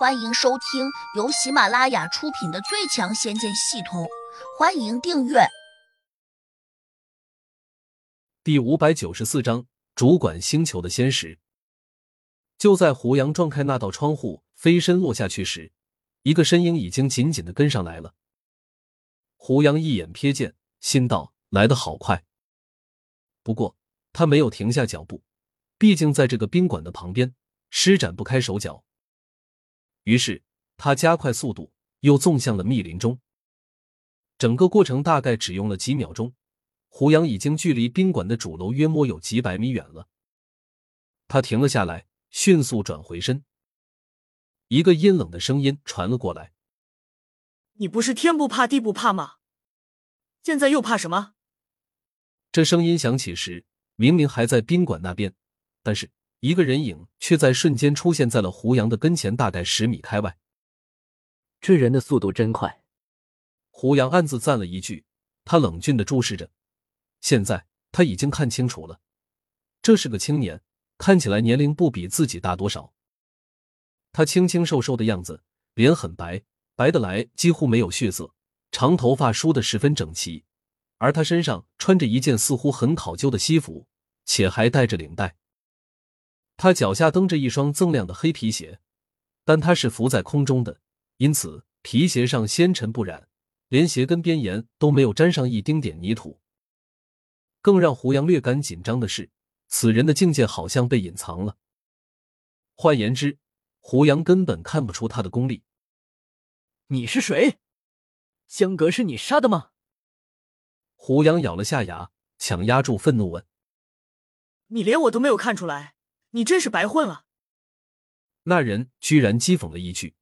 欢迎收听由喜马拉雅出品的《最强仙剑系统》，欢迎订阅。第五百九十四章：主管星球的仙石。就在胡杨撞开那道窗户，飞身落下去时，一个身影已经紧紧的跟上来了。胡杨一眼瞥见，心道：来得好快。不过他没有停下脚步，毕竟在这个宾馆的旁边，施展不开手脚。于是他加快速度，又纵向了密林中。整个过程大概只用了几秒钟，胡杨已经距离宾馆的主楼约莫有几百米远了。他停了下来，迅速转回身。一个阴冷的声音传了过来：“你不是天不怕地不怕吗？现在又怕什么？”这声音响起时，明明还在宾馆那边，但是。一个人影却在瞬间出现在了胡杨的跟前，大概十米开外。这人的速度真快！胡杨暗自赞了一句。他冷峻的注视着，现在他已经看清楚了，这是个青年，看起来年龄不比自己大多少。他清清瘦瘦的样子，脸很白，白的来几乎没有血色，长头发梳得十分整齐，而他身上穿着一件似乎很考究的西服，且还带着领带。他脚下蹬着一双锃亮的黑皮鞋，但他是浮在空中的，因此皮鞋上纤尘不染，连鞋跟边沿都没有沾上一丁点泥土。更让胡杨略感紧张的是，此人的境界好像被隐藏了。换言之，胡杨根本看不出他的功力。你是谁？江阁是你杀的吗？胡杨咬了下牙，强压住愤怒问：“你连我都没有看出来？”你真是白混了！那人居然讥讽了一句。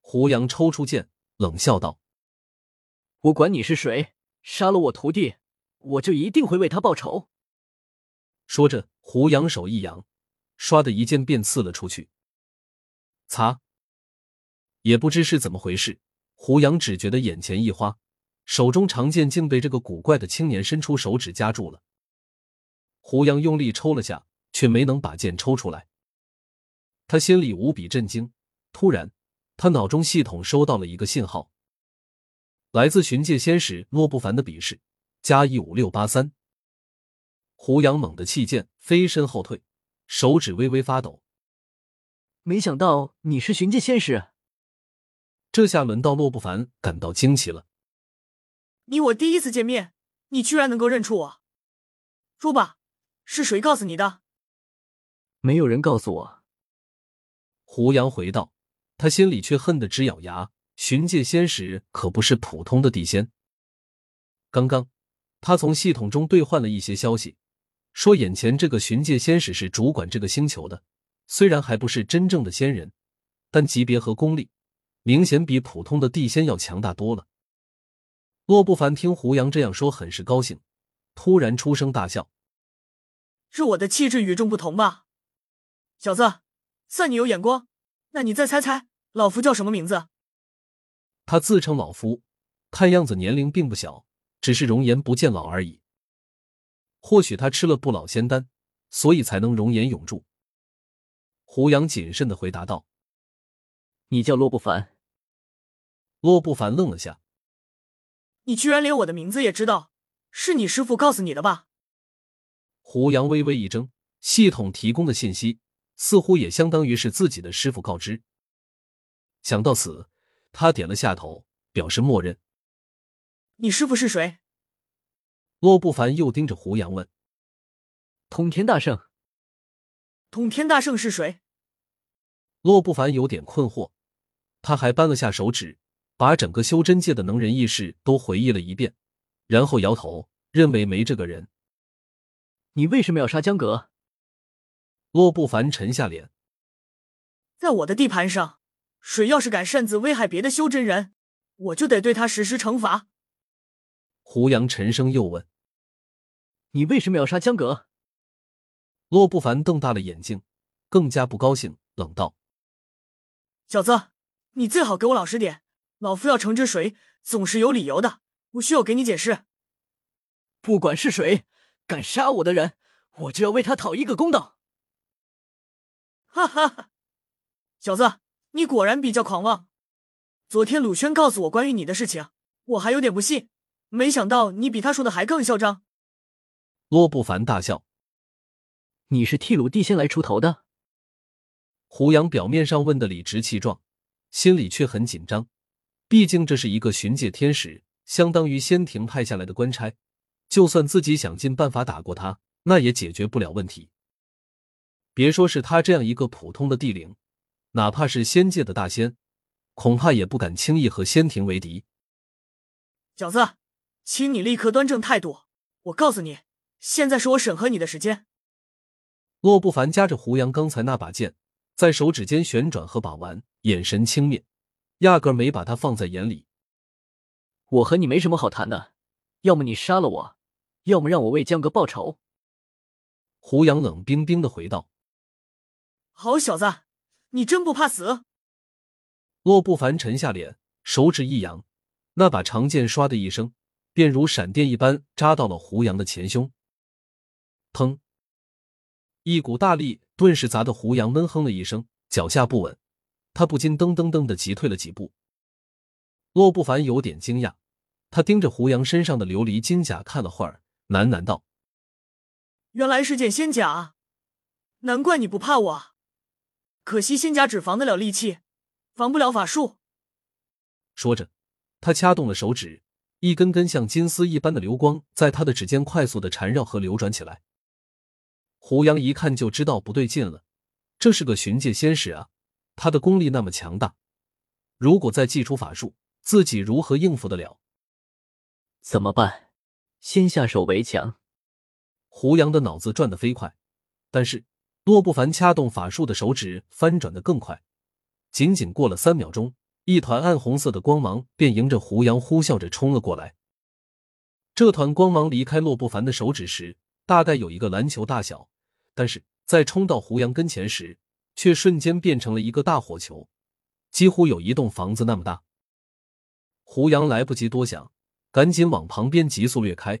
胡杨抽出剑，冷笑道：“我管你是谁，杀了我徒弟，我就一定会为他报仇。”说着，胡杨手一扬，唰的一剑便刺了出去。擦！也不知是怎么回事，胡杨只觉得眼前一花，手中长剑竟被这个古怪的青年伸出手指夹住了。胡杨用力抽了下。却没能把剑抽出来，他心里无比震惊。突然，他脑中系统收到了一个信号，来自寻界仙使洛不凡的笔试加一五六八三。胡杨猛地弃剑，飞身后退，手指微微发抖。没想到你是寻界仙使，这下轮到洛不凡感到惊奇了。你我第一次见面，你居然能够认出我？说吧，是谁告诉你的？没有人告诉我。胡杨回道，他心里却恨得直咬牙。寻界仙使可不是普通的地仙。刚刚，他从系统中兑换了一些消息，说眼前这个寻界仙使是主管这个星球的。虽然还不是真正的仙人，但级别和功力明显比普通的地仙要强大多了。洛不凡听胡杨这样说，很是高兴，突然出声大笑：“是我的气质与众不同吧？”小子，算你有眼光。那你再猜猜，老夫叫什么名字？他自称老夫，看样子年龄并不小，只是容颜不见老而已。或许他吃了不老仙丹，所以才能容颜永驻。胡杨谨慎的回答道：“你叫洛不凡。”洛不凡愣了下：“你居然连我的名字也知道？是你师傅告诉你的吧？”胡杨微微一怔，系统提供的信息。似乎也相当于是自己的师傅告知。想到此，他点了下头，表示默认。你师傅是谁？洛不凡又盯着胡杨问。通天大圣。通天大圣是谁？洛不凡有点困惑，他还扳了下手指，把整个修真界的能人异士都回忆了一遍，然后摇头，认为没这个人。你为什么要杀江阁？洛不凡沉下脸，在我的地盘上，谁要是敢擅自危害别的修真人，我就得对他实施惩罚。胡杨沉声又问：“你为什么要杀江阁？”洛不凡瞪大了眼睛，更加不高兴，冷道：“小子，你最好给我老实点，老夫要惩治谁，总是有理由的，我需要给你解释。不管是谁敢杀我的人，我就要为他讨一个公道。”哈哈哈，小子，你。果然比较狂妄。昨天鲁轩告诉我关于你的事情，我还有点不信，没想到你比他说的还更嚣张。洛不凡大笑：“你是替鲁帝仙来出头的？”胡杨表面上问的理直气壮，心里却很紧张。毕竟这是一个巡界天使，相当于仙庭派下来的官差，就算自己想尽办法打过他，那也解决不了问题。别说是他这样一个普通的地灵，哪怕是仙界的大仙，恐怕也不敢轻易和仙庭为敌。小子，请你立刻端正态度！我告诉你，现在是我审核你的时间。洛不凡夹着胡杨刚才那把剑。在手指间旋转和把玩，眼神轻蔑，压根没把他放在眼里。我和你没什么好谈的，要么你杀了我，要么让我为江哥报仇。胡杨冷冰冰的回道：“好小子，你真不怕死？”洛不凡沉下脸，手指一扬，那把长剑唰的一声，便如闪电一般扎到了胡杨的前胸。砰！一股大力。顿时砸得胡杨闷哼了一声，脚下不稳，他不禁噔噔噔的急退了几步。洛不凡有点惊讶，他盯着胡杨身上的琉璃金甲看了会儿，喃喃道：“原来是件仙甲，难怪你不怕我。可惜仙甲只防得了利器，防不了法术。”说着，他掐动了手指，一根根像金丝一般的流光在他的指尖快速的缠绕和流转起来。胡杨一看就知道不对劲了，这是个寻界仙使啊，他的功力那么强大，如果再祭出法术，自己如何应付得了？怎么办？先下手为强。胡杨的脑子转得飞快，但是洛不凡掐动法术的手指翻转的更快，仅仅过了三秒钟，一团暗红色的光芒便迎着胡杨呼啸着冲了过来。这团光芒离开洛不凡的手指时，大概有一个篮球大小。但是在冲到胡杨跟前时，却瞬间变成了一个大火球，几乎有一栋房子那么大。胡杨来不及多想，赶紧往旁边急速掠开。